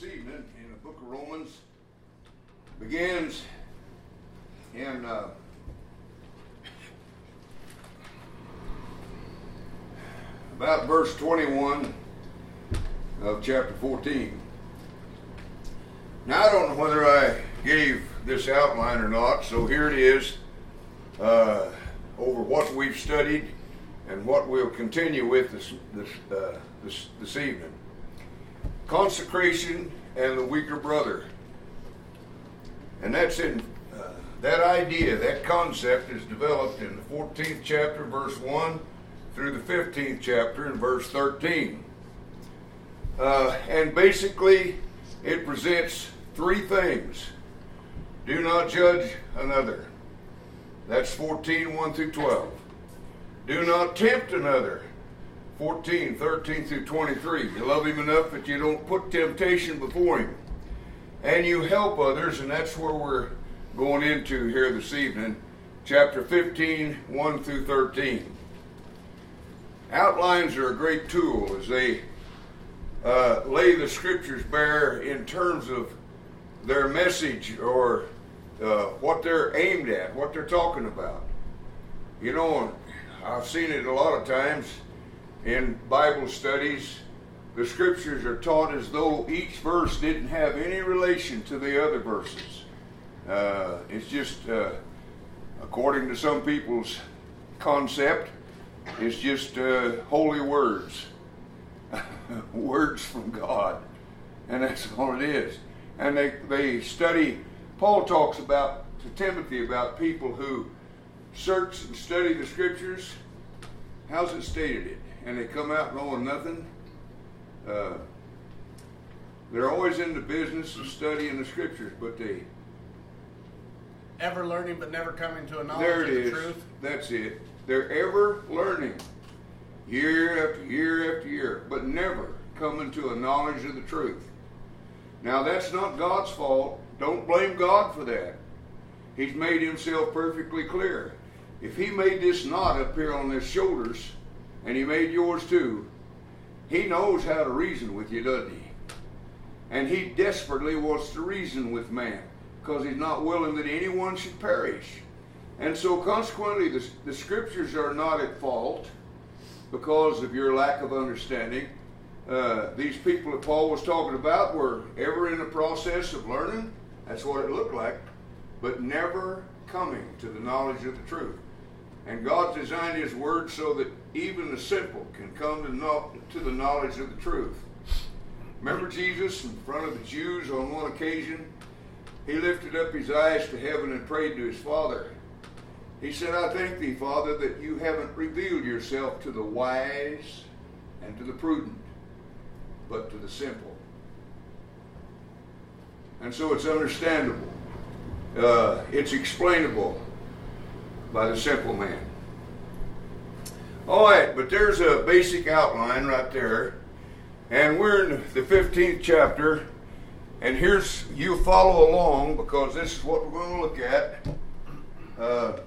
this evening in the book of Romans begins in uh, about verse 21 of chapter 14. Now, I don't know whether I gave this outline or not, so here it is uh, over what we've studied and what we'll continue with this, this, uh, this, this evening. Consecration and the weaker brother. And that's in uh, that idea, that concept is developed in the 14th chapter, verse 1 through the 15th chapter and verse 13. Uh, and basically, it presents three things. Do not judge another. That's 14, 1 through 12. Do not tempt another. 14, 13 through 23. You love him enough that you don't put temptation before him. And you help others, and that's where we're going into here this evening. Chapter 15, 1 through 13. Outlines are a great tool as they uh, lay the scriptures bare in terms of their message or uh, what they're aimed at, what they're talking about. You know, I've seen it a lot of times in Bible studies. The scriptures are taught as though each verse didn't have any relation to the other verses. Uh, it's just, uh, according to some people's concept, it's just uh, holy words, words from God, and that's all it is. And they they study. Paul talks about to Timothy about people who search and study the scriptures. How's it stated it? And they come out knowing nothing. Uh, they're always in the business of studying the scriptures, but they ever learning but never coming to a knowledge there of the is. truth. That's it. They're ever learning, year after year after year, but never coming to a knowledge of the truth. Now that's not God's fault. Don't blame God for that. He's made himself perfectly clear. If he made this knot up here on their shoulders, and he made yours too, he knows how to reason with you, doesn't he? And he desperately wants to reason with man because he's not willing that anyone should perish. And so, consequently, the, the scriptures are not at fault because of your lack of understanding. Uh, these people that Paul was talking about were ever in the process of learning. That's what it looked like, but never coming to the knowledge of the truth. And God designed His Word so that even the simple can come to, know, to the knowledge of the truth. Remember Jesus in front of the Jews on one occasion? He lifted up his eyes to heaven and prayed to his Father. He said, I thank thee, Father, that you haven't revealed yourself to the wise and to the prudent, but to the simple. And so it's understandable. Uh, it's explainable by the simple man. All right, but there's a basic outline right there. And we're in the 15th chapter. And here's, you follow along because this is what we're going to look at. Uh,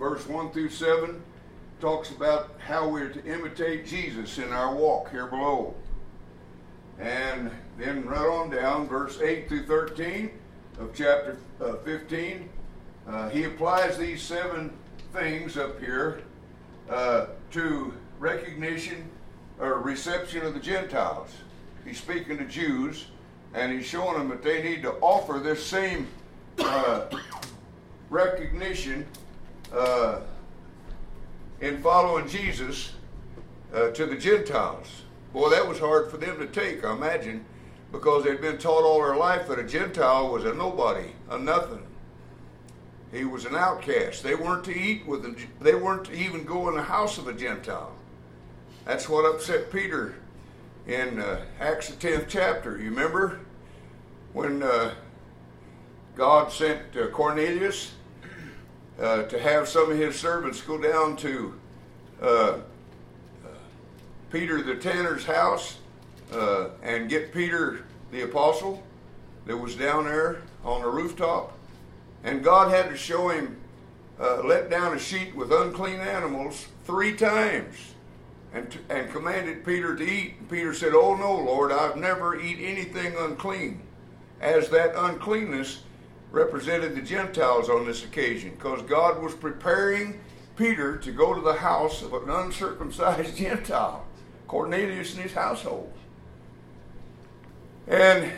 verse 1 through 7 talks about how we're to imitate Jesus in our walk here below. And then right on down, verse 8 through 13 of chapter uh, 15, uh, he applies these seven things up here uh, to recognition or reception of the Gentiles. He's speaking to Jews, and he's showing them that they need to offer this same uh, recognition uh, in following Jesus uh, to the Gentiles. Boy, that was hard for them to take, I imagine, because they'd been taught all their life that a Gentile was a nobody, a nothing. He was an outcast. They weren't to eat with a, they weren't to even go in the house of a Gentile. That's what upset Peter in uh, Acts the 10th chapter. You remember when uh, God sent uh, Cornelius uh, to have some of his servants go down to uh, Peter the tanner's house uh, and get Peter the apostle that was down there on the rooftop. And God had to show him uh, let down a sheet with unclean animals three times and, and commanded Peter to eat. And Peter said, Oh no, Lord, I've never eat anything unclean. As that uncleanness represented the Gentiles on this occasion, because God was preparing Peter to go to the house of an uncircumcised Gentile, Cornelius and his household. And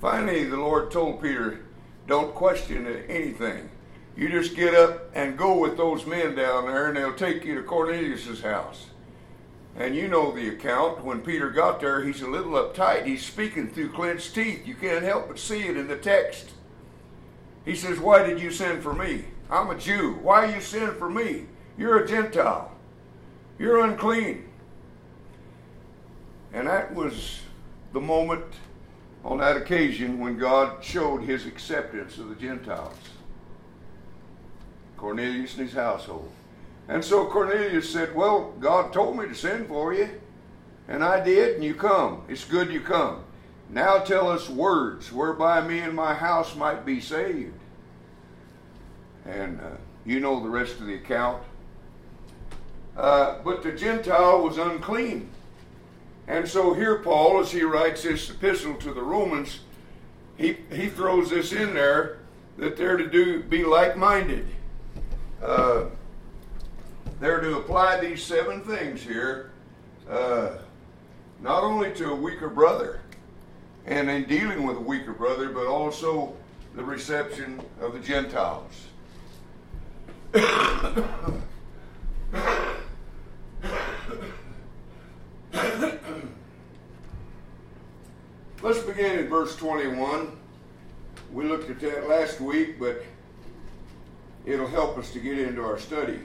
finally, the Lord told Peter, Don't question anything. You just get up and go with those men down there, and they'll take you to Cornelius's house. And you know the account. When Peter got there, he's a little uptight. He's speaking through clenched teeth. You can't help but see it in the text. He says, Why did you send for me? I'm a Jew. Why you send for me? You're a Gentile. You're unclean. And that was the moment on that occasion when God showed his acceptance of the Gentiles. Cornelius and his household. And so Cornelius said, Well, God told me to send for you, and I did, and you come. It's good you come. Now tell us words whereby me and my house might be saved. And uh, you know the rest of the account. Uh, but the Gentile was unclean. And so here, Paul, as he writes this epistle to the Romans, he, he throws this in there that they're to do be like minded. Uh, they're to apply these seven things here, uh, not only to a weaker brother and in dealing with a weaker brother, but also the reception of the Gentiles. Let's begin in verse 21. We looked at that last week, but it'll help us to get into our study.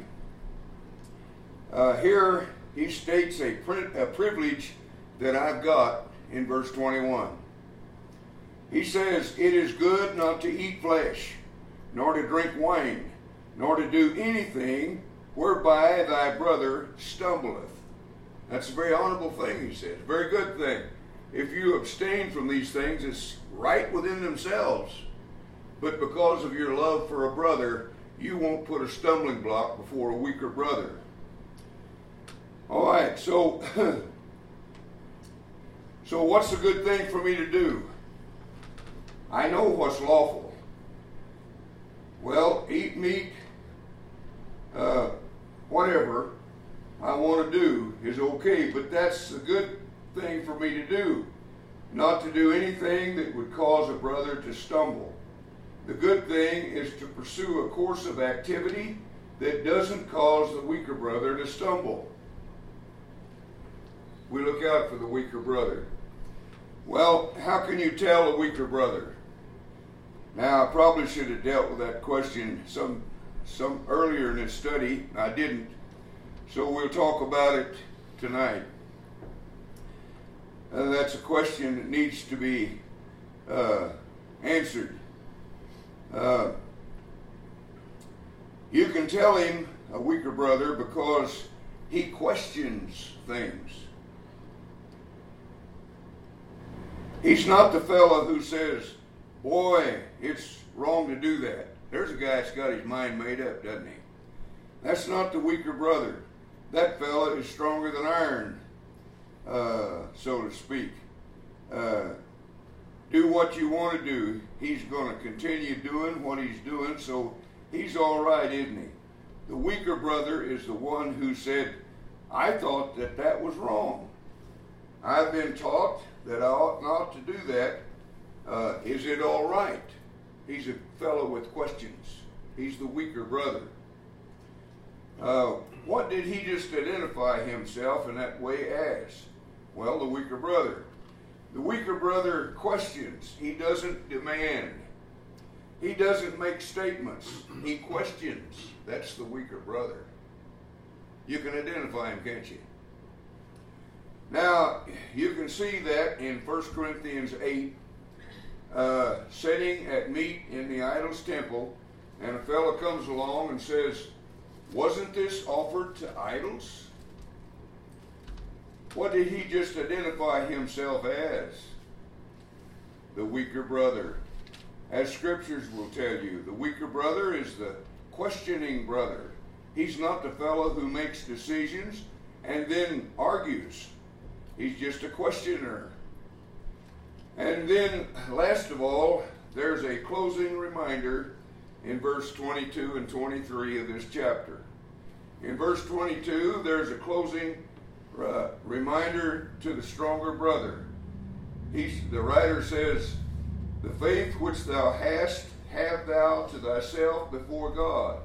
Uh, here he states a, pri- a privilege that I've got in verse 21. He says, It is good not to eat flesh, nor to drink wine, nor to do anything whereby thy brother stumbleth. That's a very honorable thing, he says. Very good thing. If you abstain from these things, it's right within themselves. But because of your love for a brother, you won't put a stumbling block before a weaker brother. All right, so so what's a good thing for me to do? I know what's lawful. Well, eat meat, uh, whatever I want to do is okay, but that's a good thing for me to do. Not to do anything that would cause a brother to stumble. The good thing is to pursue a course of activity that doesn't cause the weaker brother to stumble. We look out for the weaker brother. Well, how can you tell a weaker brother? Now, I probably should have dealt with that question some some earlier in this study. I didn't. So we'll talk about it tonight. Uh, that's a question that needs to be uh, answered. Uh, you can tell him, a weaker brother, because he questions things. He's not the fellow who says, Boy, it's wrong to do that. There's a guy that's got his mind made up, doesn't he? That's not the weaker brother. That fellow is stronger than iron, uh, so to speak. Uh, do what you want to do. He's going to continue doing what he's doing, so he's all right, isn't he? The weaker brother is the one who said, I thought that that was wrong. I've been taught that I ought not to do that. Uh, is it all right? He's a fellow with questions. He's the weaker brother. Uh, what did he just identify himself in that way as? Well, the weaker brother. The weaker brother questions. He doesn't demand. He doesn't make statements. He questions. That's the weaker brother. You can identify him, can't you? Now, you can see that in 1 Corinthians 8, uh, sitting at meat in the idol's temple, and a fellow comes along and says, Wasn't this offered to idols? What did he just identify himself as? The weaker brother. As scriptures will tell you, the weaker brother is the questioning brother. He's not the fellow who makes decisions and then argues. He's just a questioner. And then, last of all, there's a closing reminder in verse 22 and 23 of this chapter. In verse 22, there's a closing uh, reminder to the stronger brother. The writer says, The faith which thou hast, have thou to thyself before God.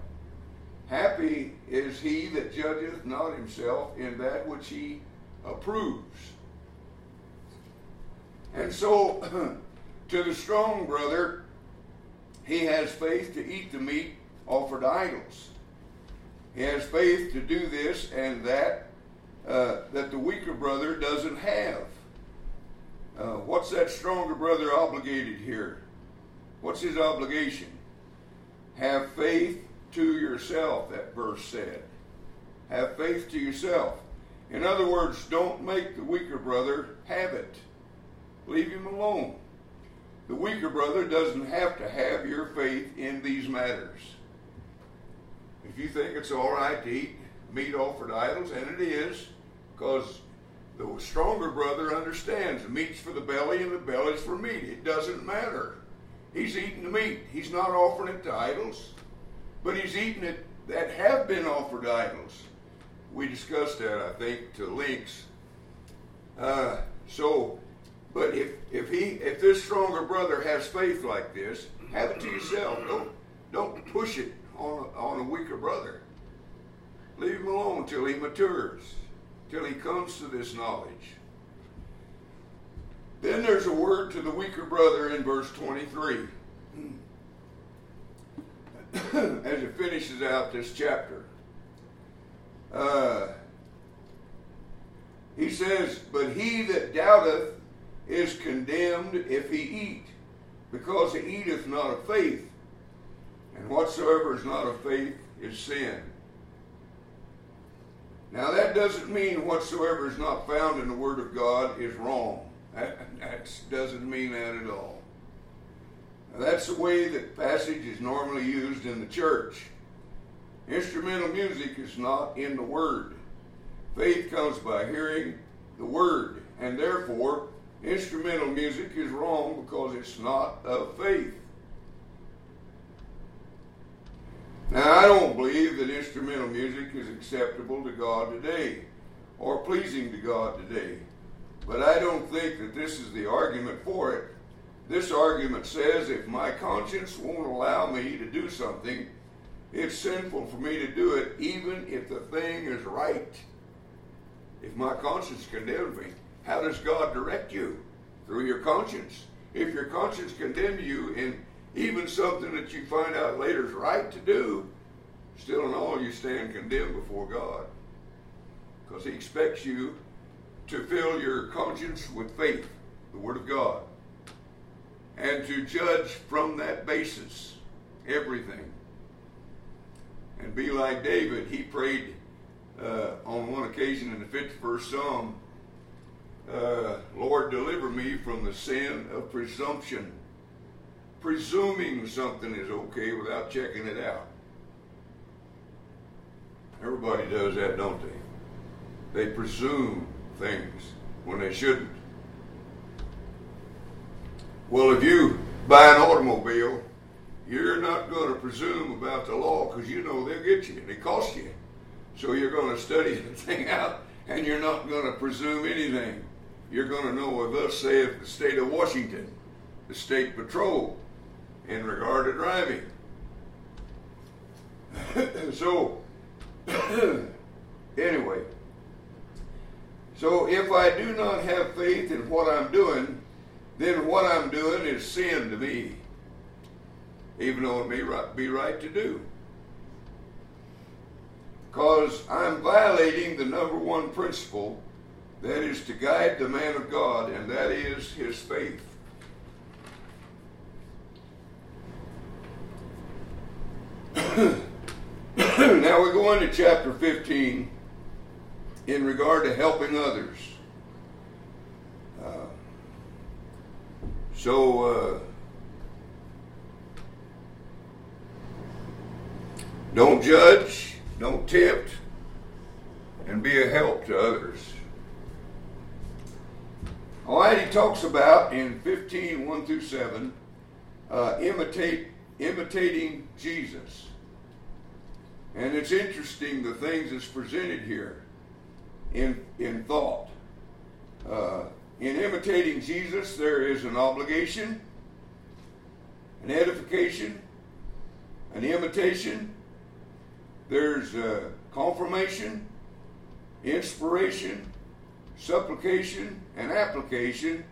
Happy is he that judgeth not himself in that which he approves. And so, to the strong brother, he has faith to eat the meat offered to idols. He has faith to do this and that uh, that the weaker brother doesn't have. Uh, what's that stronger brother obligated here? What's his obligation? Have faith to yourself, that verse said. Have faith to yourself. In other words, don't make the weaker brother have it. Leave him alone. The weaker brother doesn't have to have your faith in these matters. If you think it's all right to eat meat offered idols, and it is, because the stronger brother understands meat's for the belly and the belly's for meat. It doesn't matter. He's eating the meat. He's not offering it to idols, but he's eating it that have been offered to idols. We discussed that, I think, to links. Uh, so, but if if he if this stronger brother has faith like this, have it to yourself. Don't don't push it on a, on a weaker brother. Leave him alone until he matures till he comes to this knowledge. Then there's a word to the weaker brother in verse 23 as it finishes out this chapter. Uh, he says, But he that doubteth is condemned if he eat, because he eateth not of faith. And whatsoever is not of faith is sin. Now, that doesn't mean whatsoever is not found in the Word of God is wrong. That, that doesn't mean that at all. Now, that's the way that passage is normally used in the church. Instrumental music is not in the Word. Faith comes by hearing the Word, and therefore, instrumental music is wrong because it's not of faith. Now, I don't believe that instrumental music is acceptable to God today or pleasing to God today. But I don't think that this is the argument for it. This argument says if my conscience won't allow me to do something, it's sinful for me to do it, even if the thing is right. If my conscience condemns me, how does God direct you? Through your conscience. If your conscience condemns you in even something that you find out later is right to do, still in all you stand condemned before God. Because He expects you to fill your conscience with faith, the Word of God, and to judge from that basis everything. And be like David, he prayed uh, on one occasion in the 51st Psalm, uh, Lord, deliver me from the sin of presumption presuming something is okay without checking it out. Everybody does that, don't they? They presume things when they shouldn't. Well, if you buy an automobile, you're not going to presume about the law because you know they'll get you. And they cost you. So you're going to study the thing out and you're not going to presume anything. You're going to know what thus saith the state of Washington, the state patrol in regard to driving. so, anyway, so if I do not have faith in what I'm doing, then what I'm doing is sin to me, even though it may be right to do. Because I'm violating the number one principle that is to guide the man of God, and that is his faith. now we go into chapter 15 in regard to helping others. Uh, so, uh, don't judge, don't tempt, and be a help to others. All right, he talks about in 15, 1 through 7, uh, imitate, imitating Jesus. And it's interesting the things that's presented here in, in thought. Uh, in imitating Jesus, there is an obligation, an edification, an imitation, there's uh, confirmation, inspiration, supplication, and application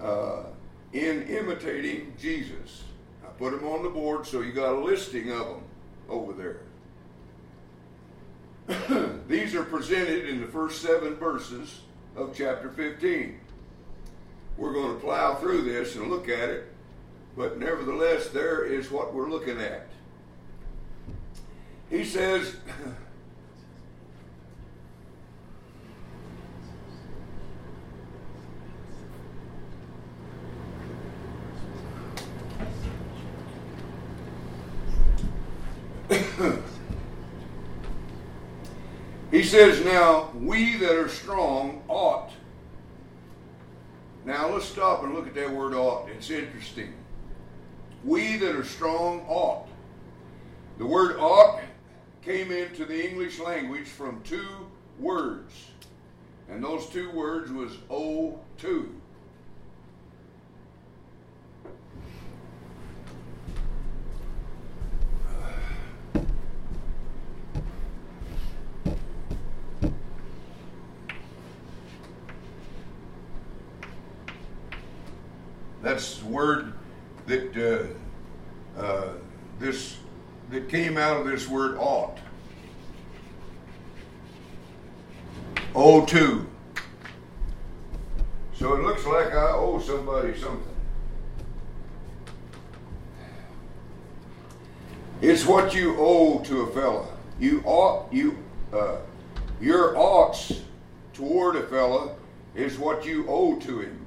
uh, in imitating Jesus. I put them on the board so you got a listing of them over there. These are presented in the first seven verses of chapter 15. We're going to plow through this and look at it, but nevertheless, there is what we're looking at. He says, says, Now we that are strong ought. Now let's stop and look at that word ought. It's interesting. We that are strong ought. The word ought came into the English language from two words. And those two words was O2. Out of this word ought. O two. So it looks like I owe somebody something. It's what you owe to a fella. You ought you uh, your oughts toward a fella is what you owe to him.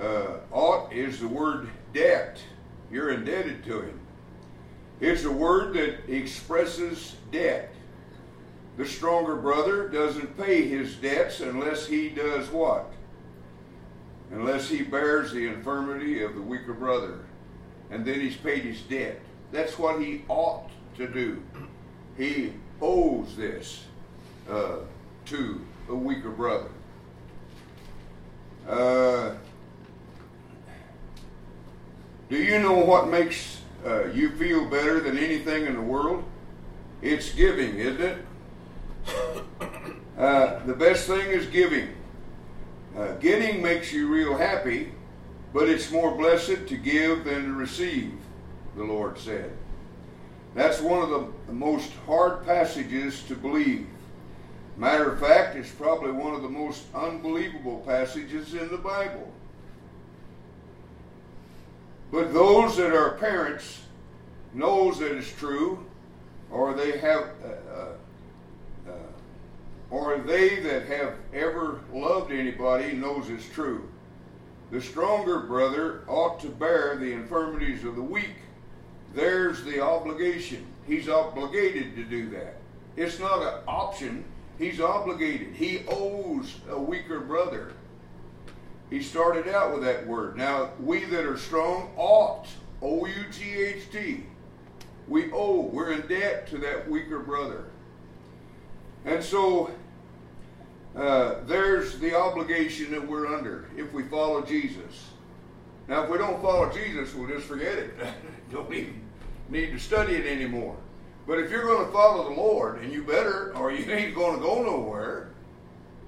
Uh, ought is the word debt. You're indebted to him. It's a word that expresses debt. The stronger brother doesn't pay his debts unless he does what? Unless he bears the infirmity of the weaker brother. And then he's paid his debt. That's what he ought to do. He owes this uh, to a weaker brother. Uh, do you know what makes uh, you feel better than anything in the world? It's giving, isn't it? Uh, the best thing is giving. Uh, getting makes you real happy, but it's more blessed to give than to receive, the Lord said. That's one of the most hard passages to believe. Matter of fact, it's probably one of the most unbelievable passages in the Bible. But those that are parents knows that it's true, or they have, uh, uh, uh, or they that have ever loved anybody knows it's true. The stronger brother ought to bear the infirmities of the weak. There's the obligation. He's obligated to do that. It's not an option. He's obligated. He owes a weaker brother. He started out with that word. Now, we that are strong ought, O U G H T. We owe, we're in debt to that weaker brother. And so, uh, there's the obligation that we're under if we follow Jesus. Now, if we don't follow Jesus, we'll just forget it. don't even need to study it anymore. But if you're going to follow the Lord, and you better, or you ain't going to go nowhere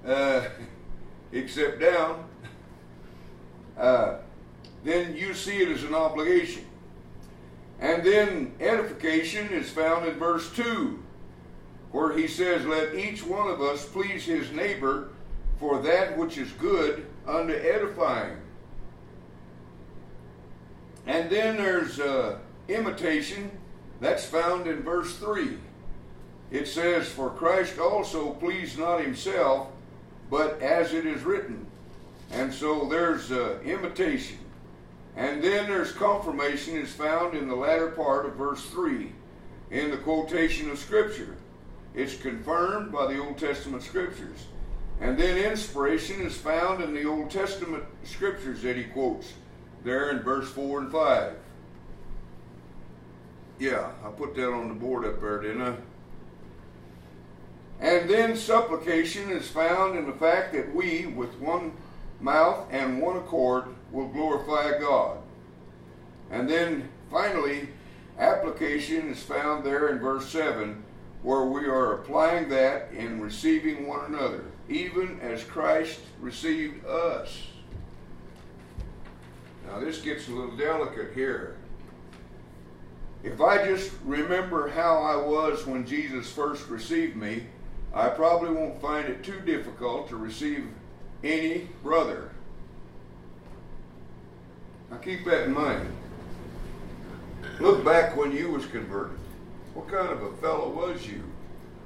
uh, except down, uh, then you see it as an obligation. And then edification is found in verse 2, where he says, Let each one of us please his neighbor for that which is good unto edifying. And then there's uh, imitation, that's found in verse 3. It says, For Christ also pleased not himself, but as it is written, and so there's uh, imitation. And then there's confirmation is found in the latter part of verse 3 in the quotation of Scripture. It's confirmed by the Old Testament scriptures. And then inspiration is found in the Old Testament scriptures that he quotes there in verse 4 and 5. Yeah, I put that on the board up there, didn't I? And then supplication is found in the fact that we, with one mouth and one accord, will glorify God. And then finally, application is found there in verse 7, where we are applying that in receiving one another, even as Christ received us. Now, this gets a little delicate here. If I just remember how I was when Jesus first received me, I probably won't find it too difficult to receive any brother. Now keep that in mind. Look back when you was converted. What kind of a fellow was you?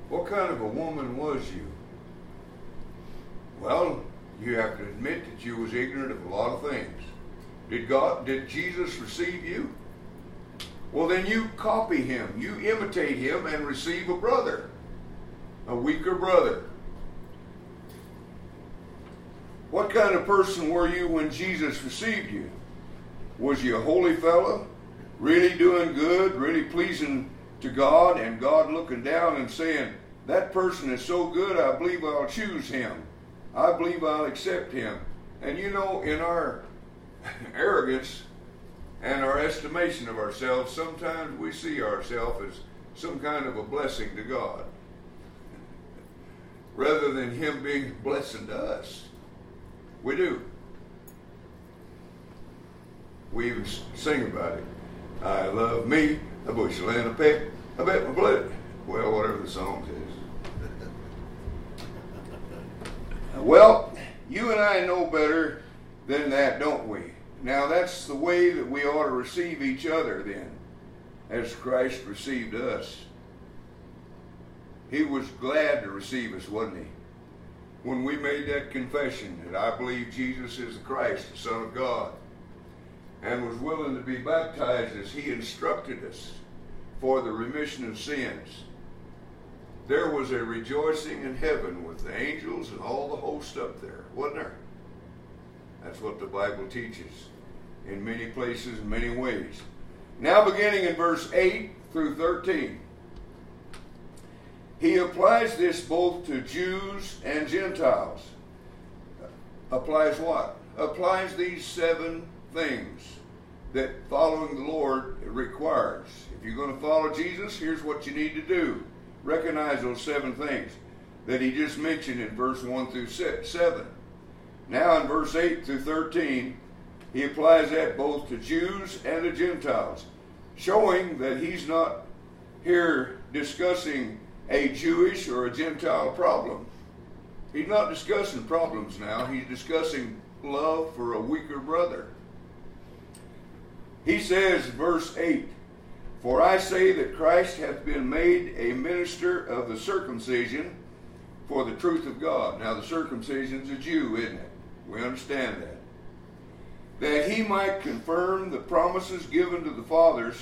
What kind of a woman was you? Well, you have to admit that you was ignorant of a lot of things. Did God did Jesus receive you? Well, then you copy him, you imitate him, and receive a brother, a weaker brother. What kind of person were you when Jesus received you? Was you a holy fellow, really doing good, really pleasing to God, and God looking down and saying, That person is so good, I believe I'll choose him. I believe I'll accept him. And you know, in our arrogance, and our estimation of ourselves, sometimes we see ourselves as some kind of a blessing to God rather than Him being blessing to us. We do. We even sing about it. I love me, a bushel and a peck, I bet my blood. Well, whatever the song is. well, you and I know better than that, don't we? Now, that's the way that we ought to receive each other then, as Christ received us. He was glad to receive us, wasn't he? When we made that confession that I believe Jesus is the Christ, the Son of God, and was willing to be baptized as he instructed us for the remission of sins, there was a rejoicing in heaven with the angels and all the host up there, wasn't there? That's what the Bible teaches in many places, in many ways. Now, beginning in verse 8 through 13, he applies this both to Jews and Gentiles. Applies what? Applies these seven things that following the Lord requires. If you're going to follow Jesus, here's what you need to do. Recognize those seven things that he just mentioned in verse 1 through 7. Now, in verse 8 through 13, he applies that both to Jews and the Gentiles, showing that he's not here discussing a Jewish or a Gentile problem. He's not discussing problems now, he's discussing love for a weaker brother. He says, verse 8, For I say that Christ hath been made a minister of the circumcision for the truth of God. Now, the circumcision's a Jew, isn't it? We understand that. That he might confirm the promises given to the fathers,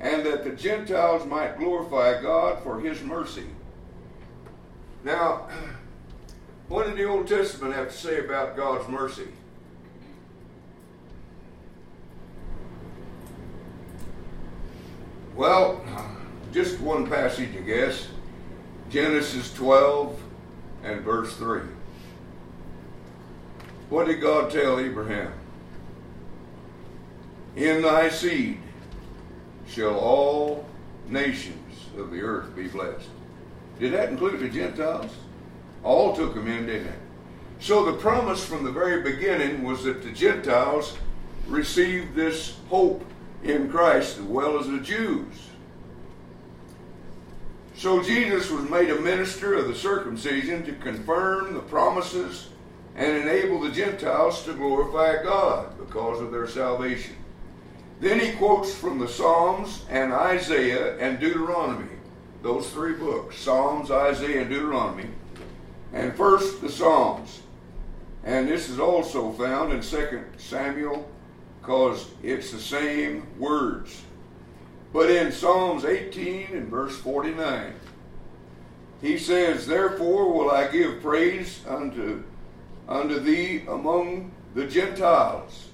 and that the Gentiles might glorify God for his mercy. Now, what did the Old Testament have to say about God's mercy? Well, just one passage, I guess. Genesis 12 and verse 3. What did God tell Abraham? In thy seed shall all nations of the earth be blessed. Did that include the Gentiles? All took them in, didn't it? So the promise from the very beginning was that the Gentiles received this hope in Christ as well as the Jews. So Jesus was made a minister of the circumcision to confirm the promises and enable the Gentiles to glorify God because of their salvation. Then he quotes from the Psalms and Isaiah and Deuteronomy, those three books Psalms, Isaiah, and Deuteronomy. And first, the Psalms. And this is also found in 2 Samuel because it's the same words. But in Psalms 18 and verse 49, he says, Therefore will I give praise unto, unto thee among the Gentiles.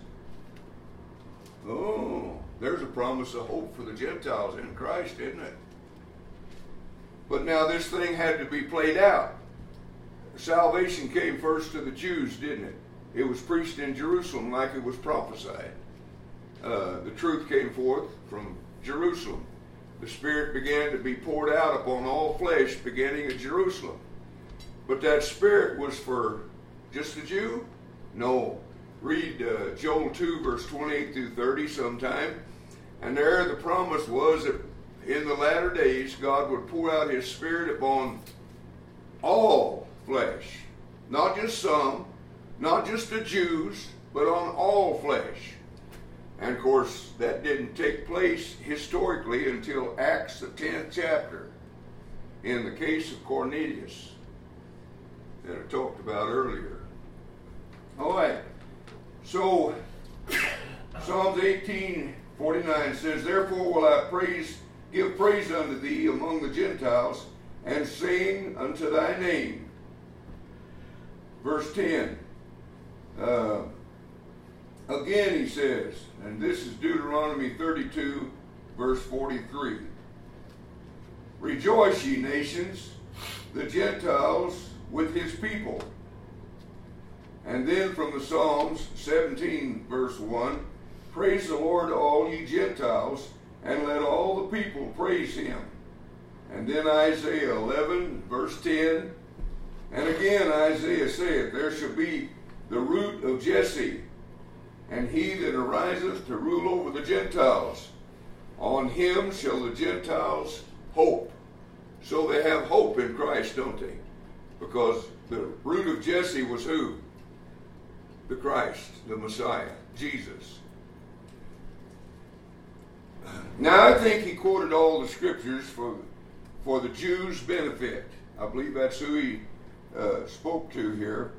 Oh, there's a promise of hope for the Gentiles in Christ, isn't it? But now this thing had to be played out. Salvation came first to the Jews, didn't it? It was preached in Jerusalem like it was prophesied. Uh, the truth came forth from Jerusalem the Spirit began to be poured out upon all flesh, beginning at Jerusalem. But that Spirit was for just the Jew? No. Read uh, Joel 2, verse 28 through 30 sometime. And there the promise was that in the latter days God would pour out His Spirit upon all flesh. Not just some, not just the Jews, but on all flesh. And of course, that didn't take place historically until Acts, the 10th chapter, in the case of Cornelius that I talked about earlier. All right. So, Psalms 18 49 says, Therefore will I praise, give praise unto thee among the Gentiles, and sing unto thy name. Verse 10. Uh, again, he says, and this is Deuteronomy 32, verse 43. Rejoice, ye nations, the Gentiles with his people. And then from the Psalms 17, verse 1 Praise the Lord, all ye Gentiles, and let all the people praise him. And then Isaiah 11, verse 10. And again Isaiah saith, There shall be the root of Jesse, and he that ariseth to rule over the Gentiles. On him shall the Gentiles hope. So they have hope in Christ, don't they? Because the root of Jesse was who? The Christ, the Messiah, Jesus. Now I think he quoted all the scriptures for for the Jews' benefit. I believe that's who he uh, spoke to here.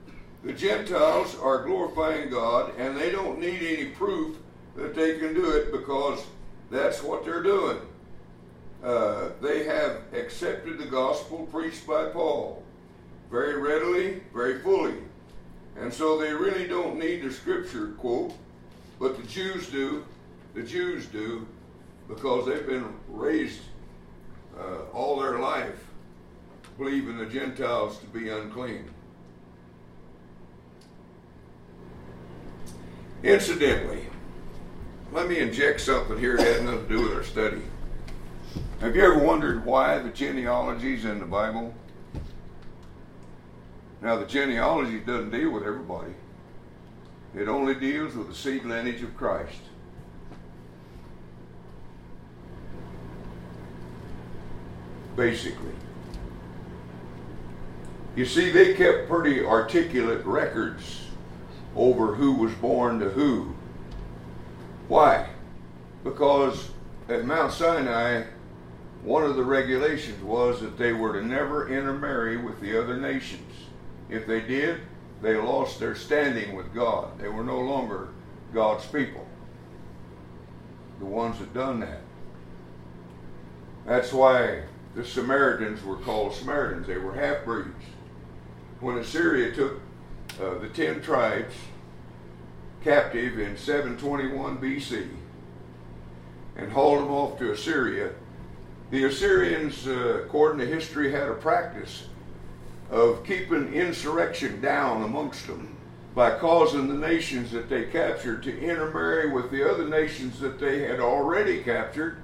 The Gentiles are glorifying God, and they don't need any proof that they can do it because that's what they're doing. Uh, they have accepted the gospel preached by Paul very readily, very fully. And so they really don't need the scripture quote, but the Jews do. The Jews do because they've been raised uh, all their life believing the Gentiles to be unclean. Incidentally, let me inject something here that has nothing to do with our study. Have you ever wondered why the genealogies in the Bible? Now, the genealogy doesn't deal with everybody. It only deals with the seed lineage of Christ. Basically. You see, they kept pretty articulate records over who was born to who. Why? Because at Mount Sinai, one of the regulations was that they were to never intermarry with the other nations. If they did, they lost their standing with God. They were no longer God's people. The ones that done that. That's why the Samaritans were called Samaritans. They were half breeds. When Assyria took uh, the ten tribes captive in 721 BC and hauled them off to Assyria. The Assyrians, uh, according to history, had a practice of keeping insurrection down amongst them by causing the nations that they captured to intermarry with the other nations that they had already captured,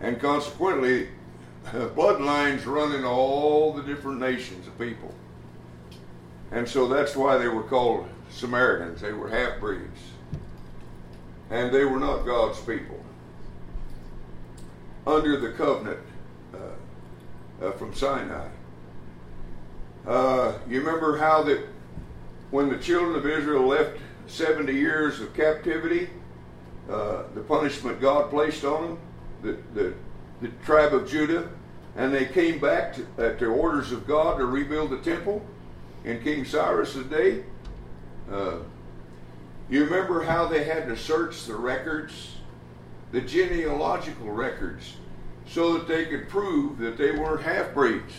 and consequently, bloodlines running all the different nations of people. And so that's why they were called Samaritans. They were half breeds. And they were not God's people. Under the covenant uh, uh, from Sinai. Uh, you remember how that when the children of Israel left 70 years of captivity, uh, the punishment God placed on them, the, the, the tribe of Judah, and they came back to, at the orders of God to rebuild the temple? in King Cyrus's day. Uh, you remember how they had to search the records, the genealogical records, so that they could prove that they weren't half breeds.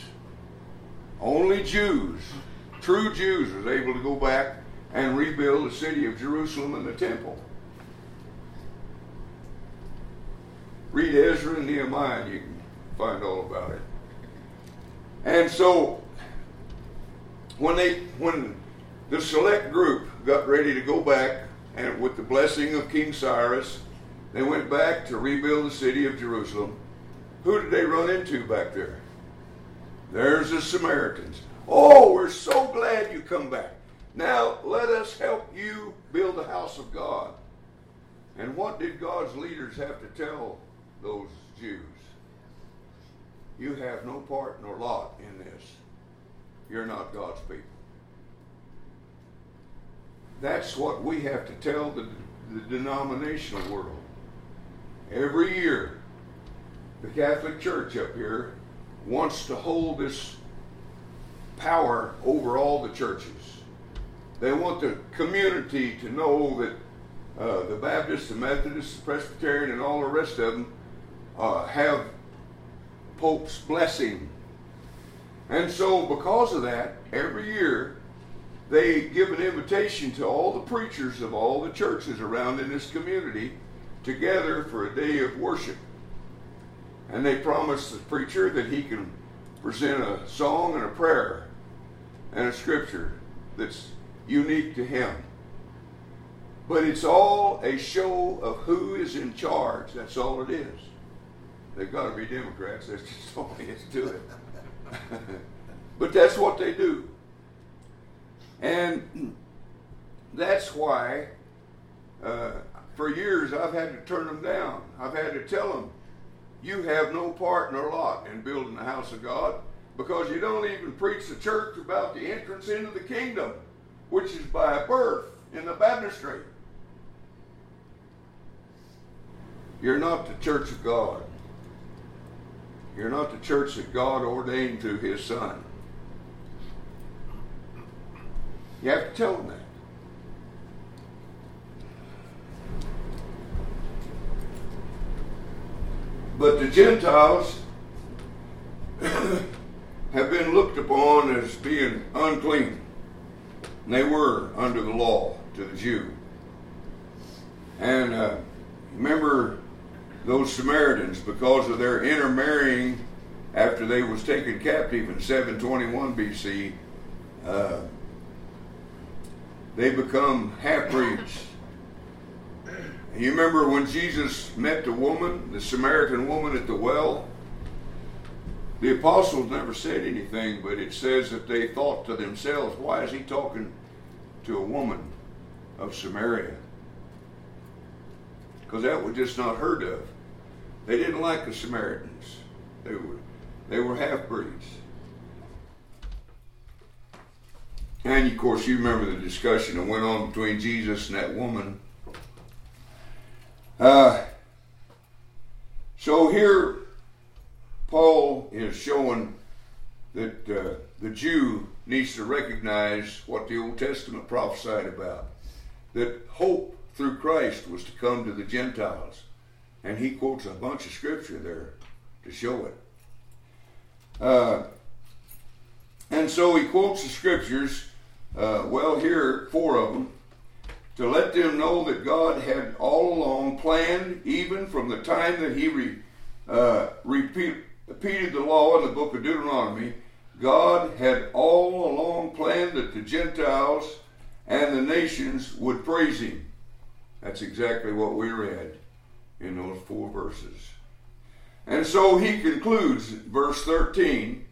Only Jews, true Jews, was able to go back and rebuild the city of Jerusalem and the temple. Read Ezra and Nehemiah, and you can find all about it. And so, when they, when the select group got ready to go back, and with the blessing of King Cyrus, they went back to rebuild the city of Jerusalem. Who did they run into back there? There's the Samaritans. Oh, we're so glad you come back. Now let us help you build the house of God. And what did God's leaders have to tell those Jews? You have no part nor lot in this. You're not God's people. That's what we have to tell the, the denominational world. Every year, the Catholic Church up here wants to hold this power over all the churches. They want the community to know that uh, the Baptists, the Methodists, the Presbyterian, and all the rest of them uh, have Pope's blessing. And so, because of that, every year they give an invitation to all the preachers of all the churches around in this community together for a day of worship. And they promise the preacher that he can present a song and a prayer and a scripture that's unique to him. But it's all a show of who is in charge. That's all it is. They've got to be Democrats. That's just all there is to do it. but that's what they do. And that's why, uh, for years, I've had to turn them down. I've had to tell them, you have no part nor lot in building the house of God because you don't even preach the church about the entrance into the kingdom, which is by birth in the baptistry. You're not the church of God. You're not the church that God ordained through his son. You have to tell them that. But the Gentiles have been looked upon as being unclean. And they were under the law to the Jew. And uh, remember those Samaritans, because of their intermarrying after they was taken captive in 721 BC, uh, they become half-breeds. You remember when Jesus met the woman, the Samaritan woman at the well? The apostles never said anything, but it says that they thought to themselves, why is he talking to a woman of Samaria? Because that was just not heard of. They didn't like the Samaritans. They were, they were half breeds. And of course, you remember the discussion that went on between Jesus and that woman. Uh, so here, Paul is showing that uh, the Jew needs to recognize what the Old Testament prophesied about that hope through Christ was to come to the Gentiles. And he quotes a bunch of scripture there to show it. Uh, and so he quotes the scriptures uh, well, here, four of them, to let them know that God had all along planned, even from the time that He re, uh, repeat, repeated the law in the book of Deuteronomy, God had all along planned that the Gentiles and the nations would praise Him. That's exactly what we read in those four verses. And so he concludes, verse 13.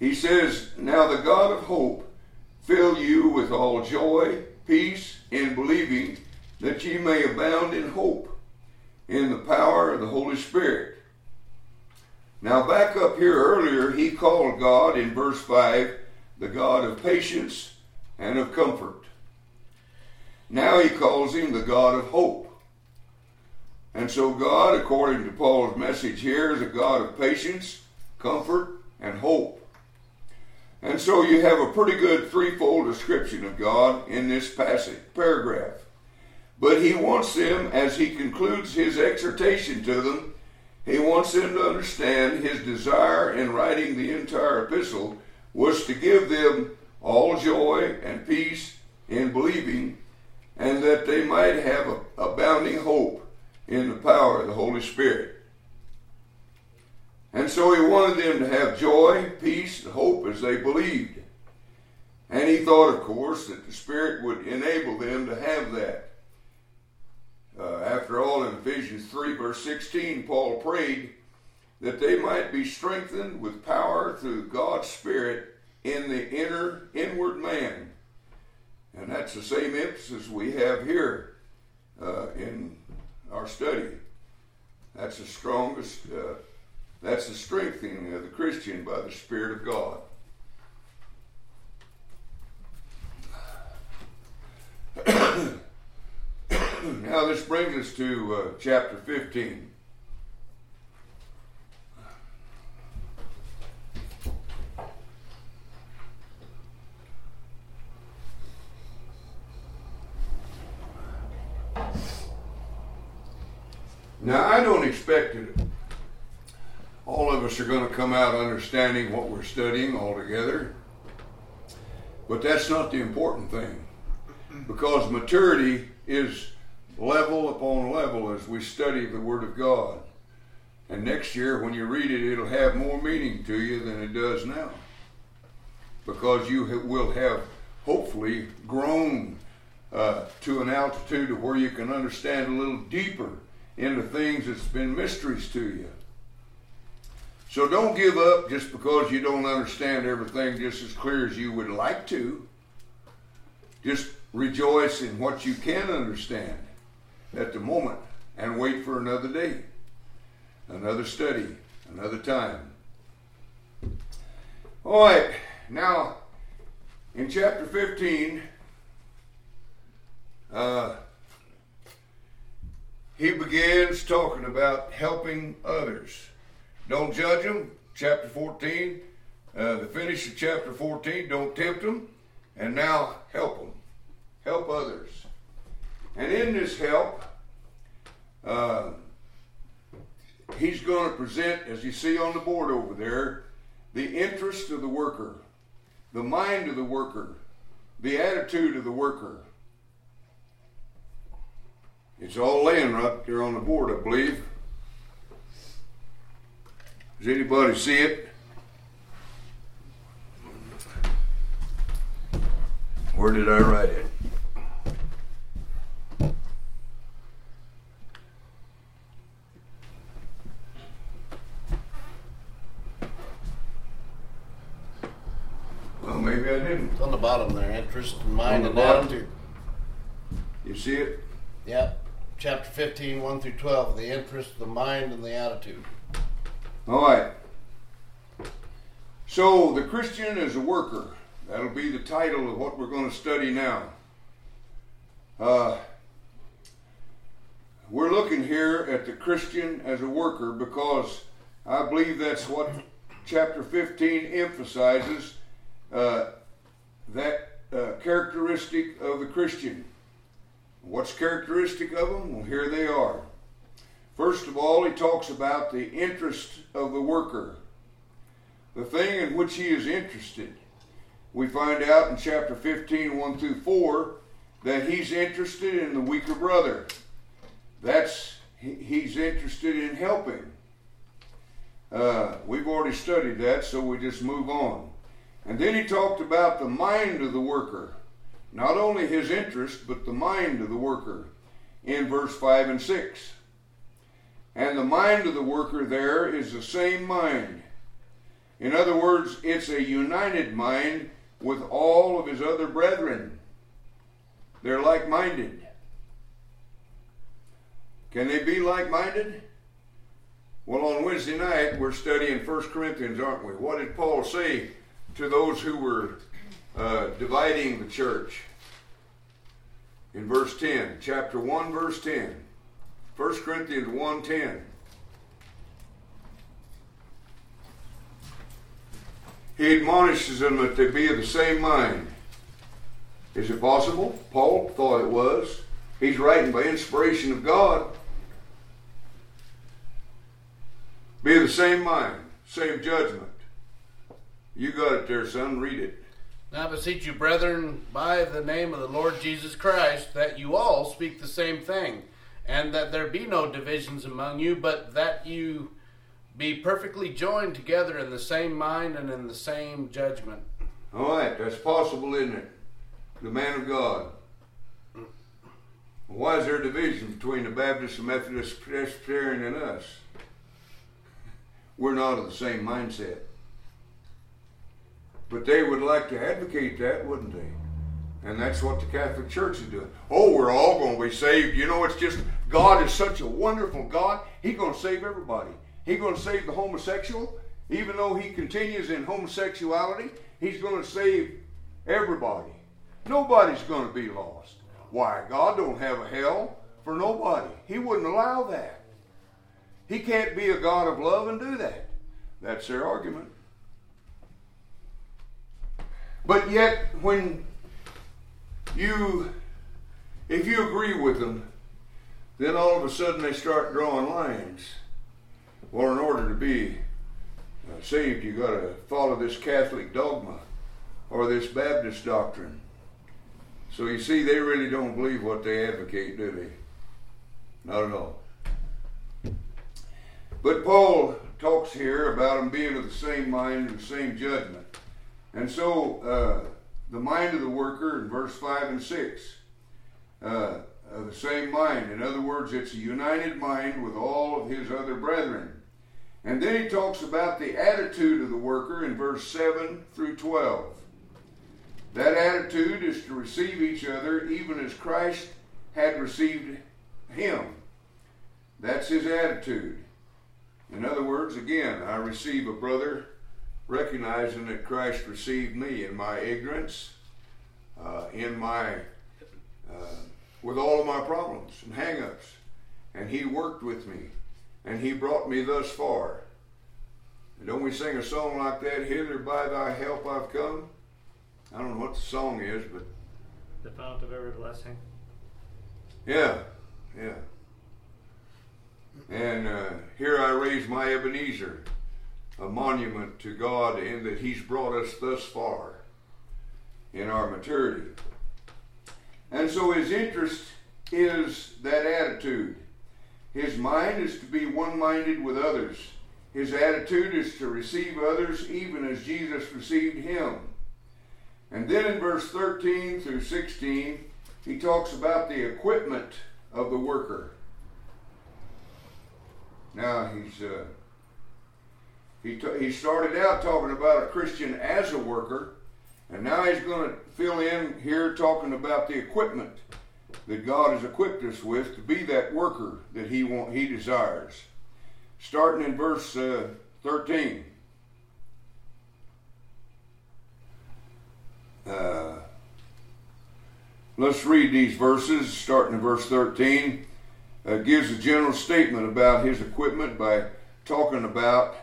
He says, Now the God of hope fill you with all joy, peace, in believing, that ye may abound in hope, in the power of the Holy Spirit. Now, back up here earlier, he called God in verse 5 the God of patience and of comfort. Now he calls him the God of hope. And so, God, according to Paul's message here, is a God of patience, comfort, and hope. And so you have a pretty good threefold description of God in this passage, paragraph. But he wants them, as he concludes his exhortation to them, he wants them to understand his desire in writing the entire epistle was to give them all joy and peace in believing, and that they might have a abounding hope in the power of the Holy Spirit. And so he wanted them to have joy, peace, and hope as they believed. And he thought, of course, that the Spirit would enable them to have that. Uh, after all, in Ephesians 3, verse 16, Paul prayed that they might be strengthened with power through God's Spirit in the inner, inward man. And that's the same emphasis we have here uh, in our study. That's the strongest, uh, that's the strengthening of the Christian by the Spirit of God. now, this brings us to uh, chapter 15. Now, I don't expect it. All of us are going to come out understanding what we're studying altogether. But that's not the important thing. Because maturity is level upon level as we study the Word of God. And next year, when you read it, it'll have more meaning to you than it does now. Because you will have hopefully grown uh, to an altitude of where you can understand a little deeper into things that's been mysteries to you. So don't give up just because you don't understand everything just as clear as you would like to. Just rejoice in what you can understand at the moment and wait for another day, another study, another time. All right, now in chapter 15, uh, he begins talking about helping others. Don't judge them. Chapter 14, uh, the finish of chapter 14, don't tempt them. And now help them. Help others. And in this help, uh, he's going to present, as you see on the board over there, the interest of the worker, the mind of the worker, the attitude of the worker. It's all laying right there on the board, I believe. Does anybody see it? Where did I write it? Well, maybe I didn't. It's on the bottom there. Interest, mind, On and the bottom? attitude. You see it? Yep. Chapter 15, 1 through 12. The interest, the mind, and the attitude. All right. So, the Christian is a worker. That'll be the title of what we're going to study now. Uh, we're looking here at the Christian as a worker because I believe that's what chapter 15 emphasizes uh, that uh, characteristic of the Christian. What's characteristic of them? Well, here they are. First of all, he talks about the interest of the worker, the thing in which he is interested. We find out in chapter 15, 1 through 4, that he's interested in the weaker brother. That's he's interested in helping. Uh, we've already studied that, so we just move on. And then he talked about the mind of the worker. Not only his interest, but the mind of the worker in verse 5 and 6. And the mind of the worker there is the same mind. In other words, it's a united mind with all of his other brethren. They're like minded. Can they be like minded? Well, on Wednesday night, we're studying 1 Corinthians, aren't we? What did Paul say to those who were uh, dividing the church? In verse 10, chapter 1, verse 10. 1 Corinthians 1.10. He admonishes them that they be of the same mind. Is it possible? Paul thought it was. He's writing by inspiration of God. Be of the same mind, same judgment. You got it there, son. Read it. Now I beseech you, brethren, by the name of the Lord Jesus Christ, that you all speak the same thing, and that there be no divisions among you, but that you be perfectly joined together in the same mind and in the same judgment. All right, that's possible, isn't it? The man of God. Why is there a division between the Baptist, the Methodist, Presbyterian, and us? We're not of the same mindset. But they would like to advocate that, wouldn't they? And that's what the Catholic Church is doing. Oh, we're all going to be saved. You know, it's just God is such a wonderful God. He's going to save everybody. He's going to save the homosexual, even though he continues in homosexuality. He's going to save everybody. Nobody's going to be lost. Why? God don't have a hell for nobody. He wouldn't allow that. He can't be a God of love and do that. That's their argument. But yet, when you, if you agree with them, then all of a sudden they start drawing lines. Well, in order to be uh, saved, you got to follow this Catholic dogma or this Baptist doctrine. So you see, they really don't believe what they advocate, do they? Not at all. But Paul talks here about them being of the same mind and the same judgment. And so, uh, the mind of the worker in verse 5 and 6, uh, the same mind. In other words, it's a united mind with all of his other brethren. And then he talks about the attitude of the worker in verse 7 through 12. That attitude is to receive each other even as Christ had received him. That's his attitude. In other words, again, I receive a brother recognizing that Christ received me in my ignorance, uh, in my, uh, with all of my problems and hang-ups. And he worked with me and he brought me thus far. And don't we sing a song like that? Hither by thy help I've come. I don't know what the song is, but the fount of every blessing. Yeah, yeah. And uh, here I raise my Ebenezer, a monument to God in that He's brought us thus far in our maturity. And so His interest is that attitude his mind is to be one minded with others. His attitude is to receive others even as Jesus received him. And then in verse 13 through 16, he talks about the equipment of the worker. Now he's uh, he t- he started out talking about a Christian as a worker, and now he's going to fill in here talking about the equipment that God has equipped us with to be that worker that He want, He desires. Starting in verse uh, 13. Uh, let's read these verses, starting in verse 13. Uh, gives a general statement about his equipment by talking about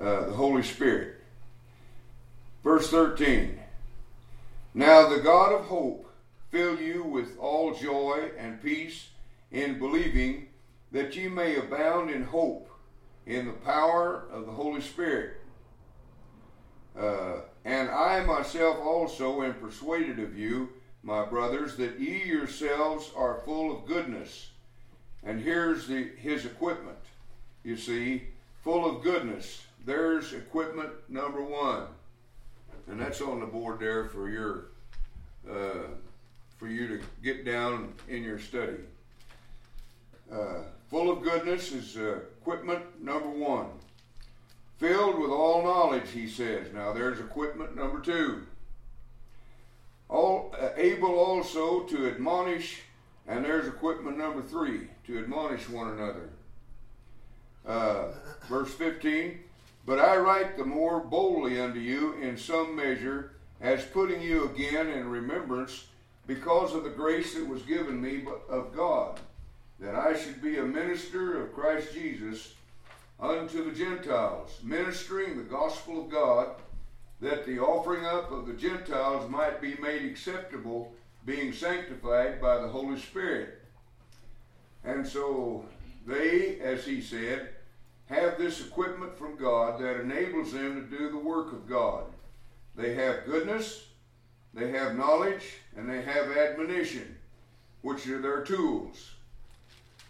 uh, the Holy Spirit. Verse 13. Now the God of hope fill you with all joy and peace in believing that ye may abound in hope in the power of the Holy Spirit. Uh, and I myself also am persuaded of you, my brothers, that ye yourselves are full of goodness. And here's the, his equipment. You see, full of goodness. There's equipment number one. And that's on the board there for your uh, for you to get down in your study. Uh, full of goodness is uh, equipment number one. Filled with all knowledge, he says. Now there's equipment number two. All, uh, able also to admonish, and there's equipment number three, to admonish one another. Uh, verse 15, But I write the more boldly unto you in some measure, as putting you again in remembrance because of the grace that was given me of God, that I should be a minister of Christ Jesus unto the Gentiles, ministering the gospel of God, that the offering up of the Gentiles might be made acceptable, being sanctified by the Holy Spirit. And so they, as he said, have this equipment from God that enables them to do the work of God. They have goodness, they have knowledge, and they have admonition, which are their tools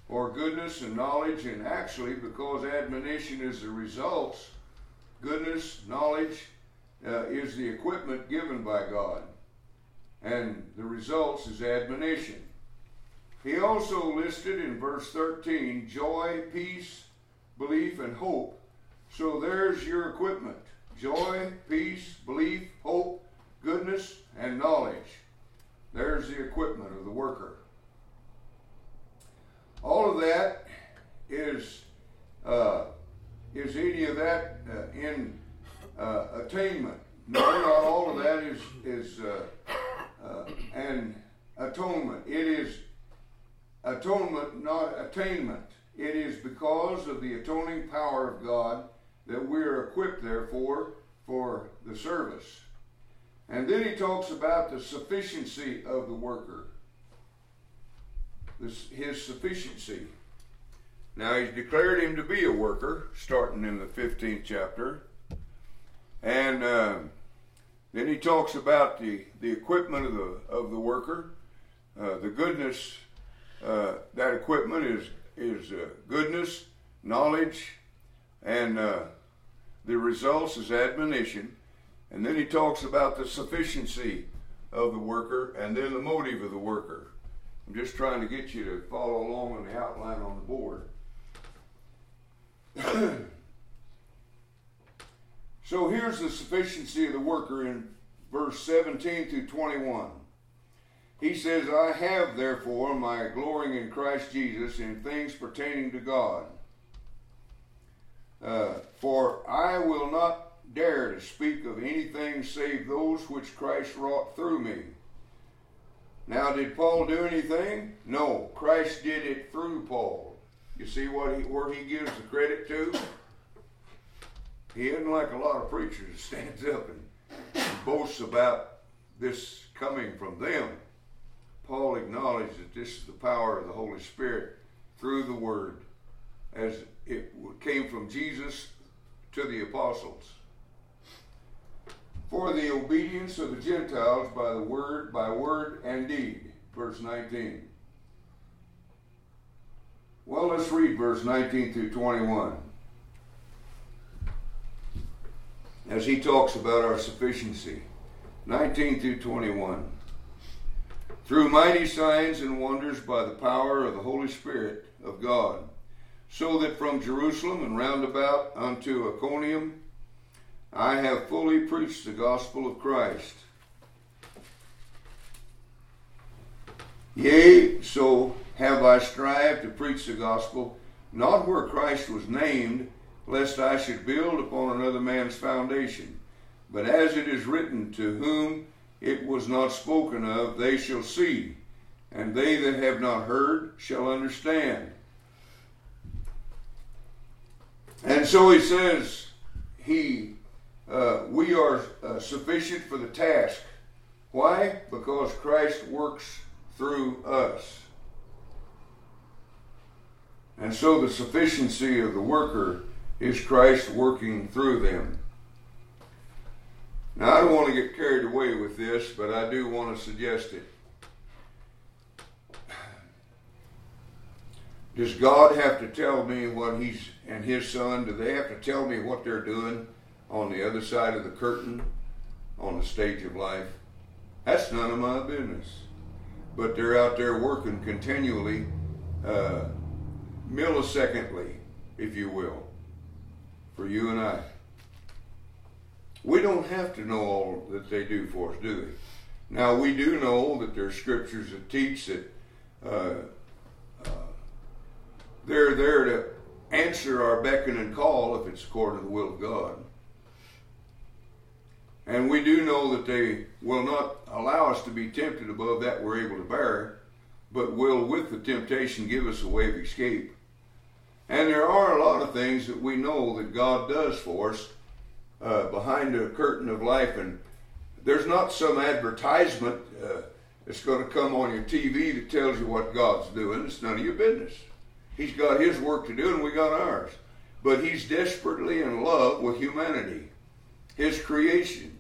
for goodness and knowledge, and actually, because admonition is the results, goodness, knowledge uh, is the equipment given by God, and the results is admonition. He also listed in verse 13 joy, peace, belief, and hope. So there's your equipment joy, peace, belief, hope, goodness, and knowledge. There's the equipment of the worker. All of that is uh, is any of that uh, in uh, attainment? No, not all of that is is uh, uh, an atonement. It is atonement, not attainment. It is because of the atoning power of God that we are equipped, therefore, for the service. And then he talks about the sufficiency of the worker. This, his sufficiency. Now, he's declared him to be a worker, starting in the 15th chapter. And uh, then he talks about the, the equipment of the, of the worker, uh, the goodness. Uh, that equipment is is uh, goodness, knowledge, and uh, the results is admonition. And then he talks about the sufficiency of the worker and then the motive of the worker. I'm just trying to get you to follow along on the outline on the board. so here's the sufficiency of the worker in verse 17 through 21. He says, I have therefore my glorying in Christ Jesus in things pertaining to God. Uh, for I will not dare to speak of anything save those which Christ wrought through me. Now, did Paul do anything? No, Christ did it through Paul. You see what he, where he gives the credit to? He isn't like a lot of preachers that stands up and boasts about this coming from them. Paul acknowledged that this is the power of the Holy Spirit through the Word, as it came from Jesus to the apostles. For the obedience of the Gentiles by the word, by word and deed. Verse 19. Well, let's read verse 19 through 21. As he talks about our sufficiency. 19 through 21 through mighty signs and wonders by the power of the Holy Spirit of God, so that from Jerusalem and round about unto Illyricum I have fully preached the gospel of Christ. Yea, so have I strived to preach the gospel, not where Christ was named, lest I should build upon another man's foundation. But as it is written, to whom it was not spoken of, they shall see, and they that have not heard shall understand. And so he says, he, uh, we are uh, sufficient for the task. Why? Because Christ works through us. And so the sufficiency of the worker is Christ working through them. Now, I don't want to get carried away with this, but I do want to suggest it. Does God have to tell me what He's and His Son? Do they have to tell me what they're doing on the other side of the curtain on the stage of life? That's none of my business. But they're out there working continually, uh, millisecondly, if you will, for you and I. We don't have to know all that they do for us, do we? Now, we do know that there are scriptures that teach that uh, uh, they're there to answer our beckon and call if it's according to the will of God. And we do know that they will not allow us to be tempted above that we're able to bear, but will, with the temptation, give us a way of escape. And there are a lot of things that we know that God does for us uh, behind a curtain of life, and there's not some advertisement uh, that's going to come on your TV that tells you what God's doing. It's none of your business. He's got His work to do, and we got ours. but he's desperately in love with humanity, his creation.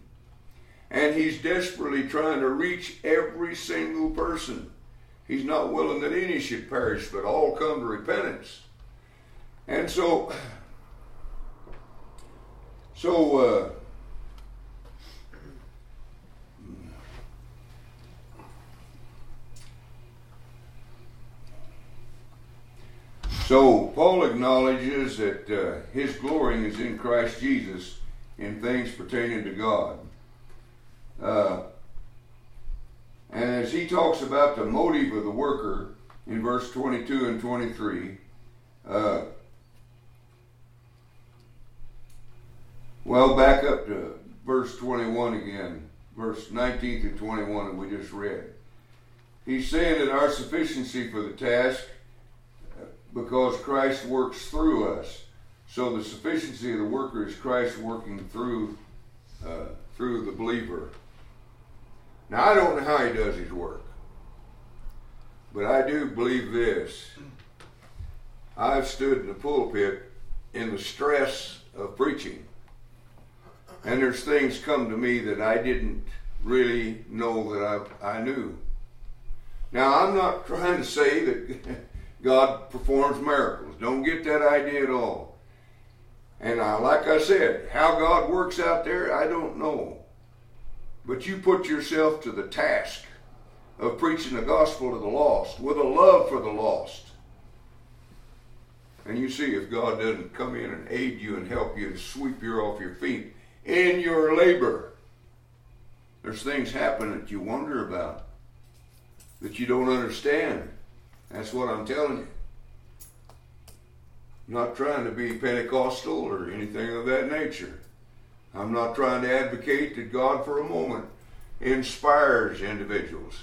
And he's desperately trying to reach every single person. He's not willing that any should perish, but all come to repentance. And so, so, uh, So Paul acknowledges that uh, his glorying is in Christ Jesus in things pertaining to God. Uh, and as he talks about the motive of the worker in verse 22 and 23, uh, well, back up to verse 21 again, verse 19 to 21 that we just read. He's saying that our sufficiency for the task because Christ works through us. So the sufficiency of the worker is Christ working through uh, through the believer. Now I don't know how he does his work, but I do believe this. I've stood in the pulpit in the stress of preaching, and there's things come to me that I didn't really know that I, I knew. Now I'm not trying to say that God performs miracles. Don't get that idea at all. And I, like I said, how God works out there, I don't know. But you put yourself to the task of preaching the gospel to the lost with a love for the lost. And you see if God doesn't come in and aid you and help you to sweep you off your feet in your labor. There's things happen that you wonder about, that you don't understand. That's what I'm telling you. I'm not trying to be Pentecostal or anything of that nature. I'm not trying to advocate that God for a moment inspires individuals.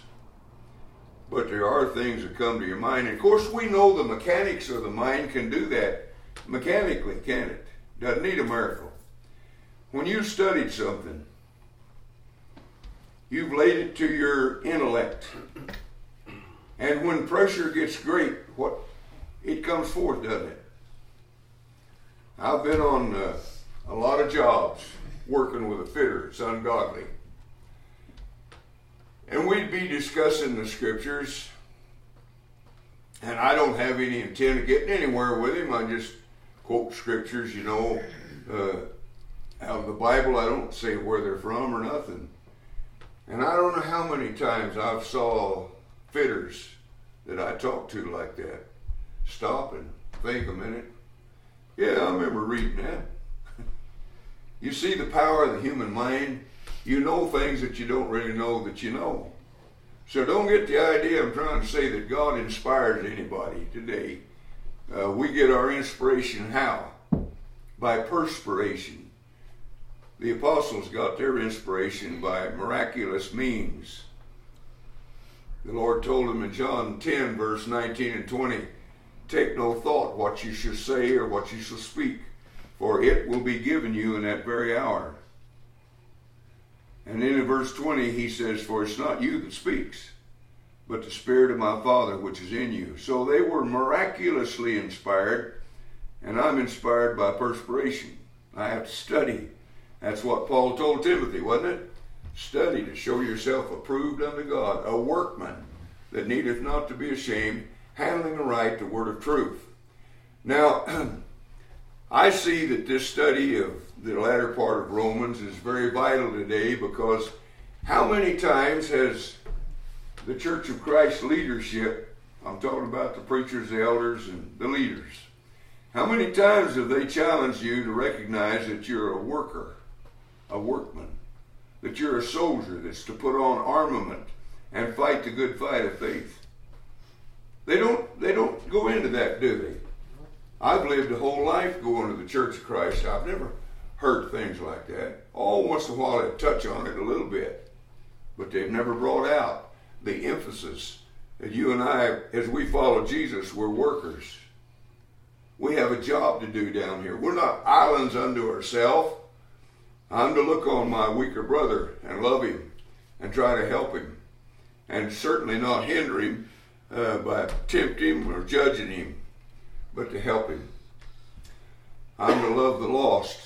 But there are things that come to your mind. And of course, we know the mechanics of the mind can do that mechanically, can it? Doesn't need a miracle. When you've studied something, you've laid it to your intellect. And when pressure gets great, what it comes forth, doesn't it? I've been on uh, a lot of jobs working with a fitter. It's ungodly. And we'd be discussing the scriptures, and I don't have any intent of getting anywhere with him. I just quote scriptures, you know, uh, out of the Bible. I don't say where they're from or nothing. And I don't know how many times I've saw fitters that I talked to like that stop and think a minute. Yeah, I remember reading that. you see the power of the human mind. You know things that you don't really know that you know. So don't get the idea I'm trying to say that God inspires anybody today. Uh, we get our inspiration how? By perspiration. The apostles got their inspiration by miraculous means. The Lord told them in John 10, verse 19 and 20, Take no thought what you shall say or what you shall speak, for it will be given you in that very hour. And then in verse 20, he says, For it's not you that speaks, but the Spirit of my Father which is in you. So they were miraculously inspired, and I'm inspired by perspiration. I have to study. That's what Paul told Timothy, wasn't it? Study to show yourself approved unto God, a workman that needeth not to be ashamed, handling aright the word of truth. Now, I see that this study of the latter part of Romans is very vital today because how many times has the Church of Christ leadership, I'm talking about the preachers, the elders, and the leaders, how many times have they challenged you to recognize that you're a worker, a workman? that you're a soldier that's to put on armament and fight the good fight of faith. They don't they don't go into that, do they? I've lived a whole life going to the Church of Christ. I've never heard things like that. All once in a while they touch on it a little bit. But they've never brought out the emphasis that you and I, as we follow Jesus, we're workers. We have a job to do down here. We're not islands unto ourselves. I'm to look on my weaker brother and love him and try to help him and certainly not hinder him uh, by tempting him or judging him, but to help him. I'm to love the lost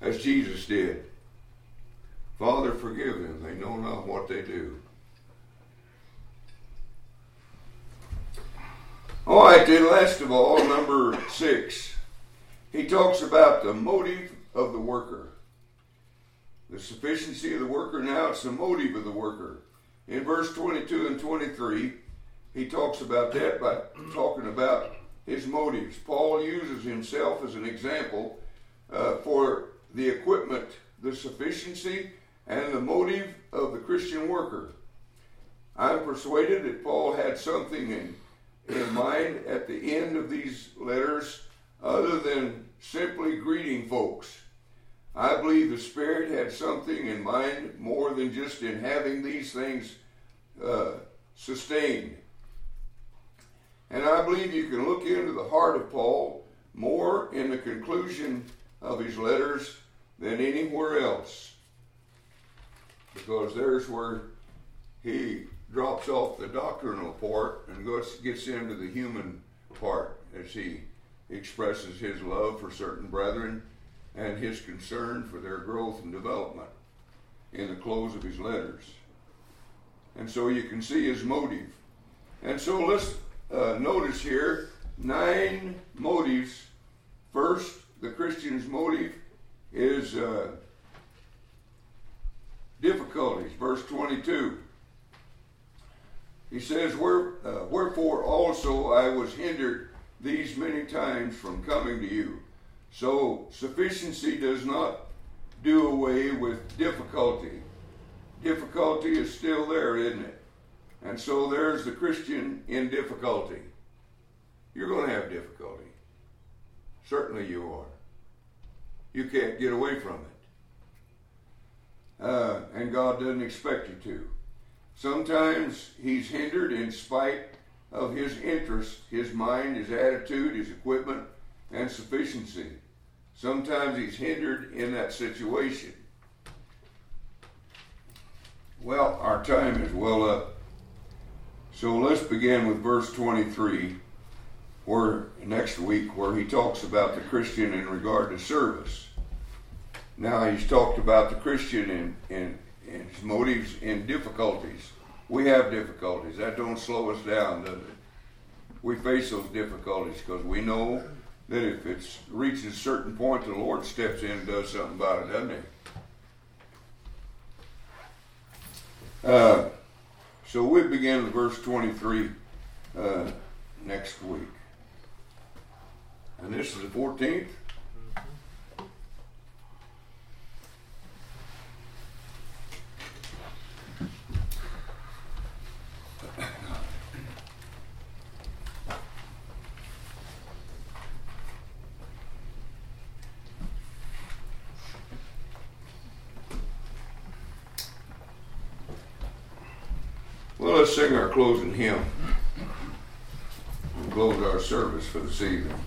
as Jesus did. Father, forgive them. They know not what they do. All right, then, last of all, number six. He talks about the motive of the worker. The sufficiency of the worker, now it's the motive of the worker. In verse 22 and 23, he talks about that by talking about his motives. Paul uses himself as an example uh, for the equipment, the sufficiency, and the motive of the Christian worker. I'm persuaded that Paul had something in, in mind at the end of these letters other than simply greeting folks. I believe the Spirit had something in mind more than just in having these things uh, sustained. And I believe you can look into the heart of Paul more in the conclusion of his letters than anywhere else. Because there's where he drops off the doctrinal part and goes, gets into the human part as he expresses his love for certain brethren and his concern for their growth and development in the close of his letters. And so you can see his motive. And so let's uh, notice here nine motives. First, the Christian's motive is uh, difficulties. Verse 22. He says, Where, uh, Wherefore also I was hindered these many times from coming to you. So sufficiency does not do away with difficulty. Difficulty is still there, isn't it? And so there's the Christian in difficulty. You're going to have difficulty. Certainly you are. You can't get away from it. Uh, and God doesn't expect you to. Sometimes He's hindered in spite of His interest, His mind, His attitude, His equipment, and sufficiency. Sometimes He's hindered in that situation. Well, our time is well up. So let's begin with verse 23, where next week, where he talks about the Christian in regard to service. Now he's talked about the Christian in, in, in his motives in difficulties. We have difficulties. That don't slow us down, does it? We face those difficulties because we know that if it reaches a certain point, the Lord steps in and does something about it, doesn't he? Uh, so we begin with verse 23 uh, next week. And this is the 14th. Well, let's sing our closing hymn and close our service for this evening.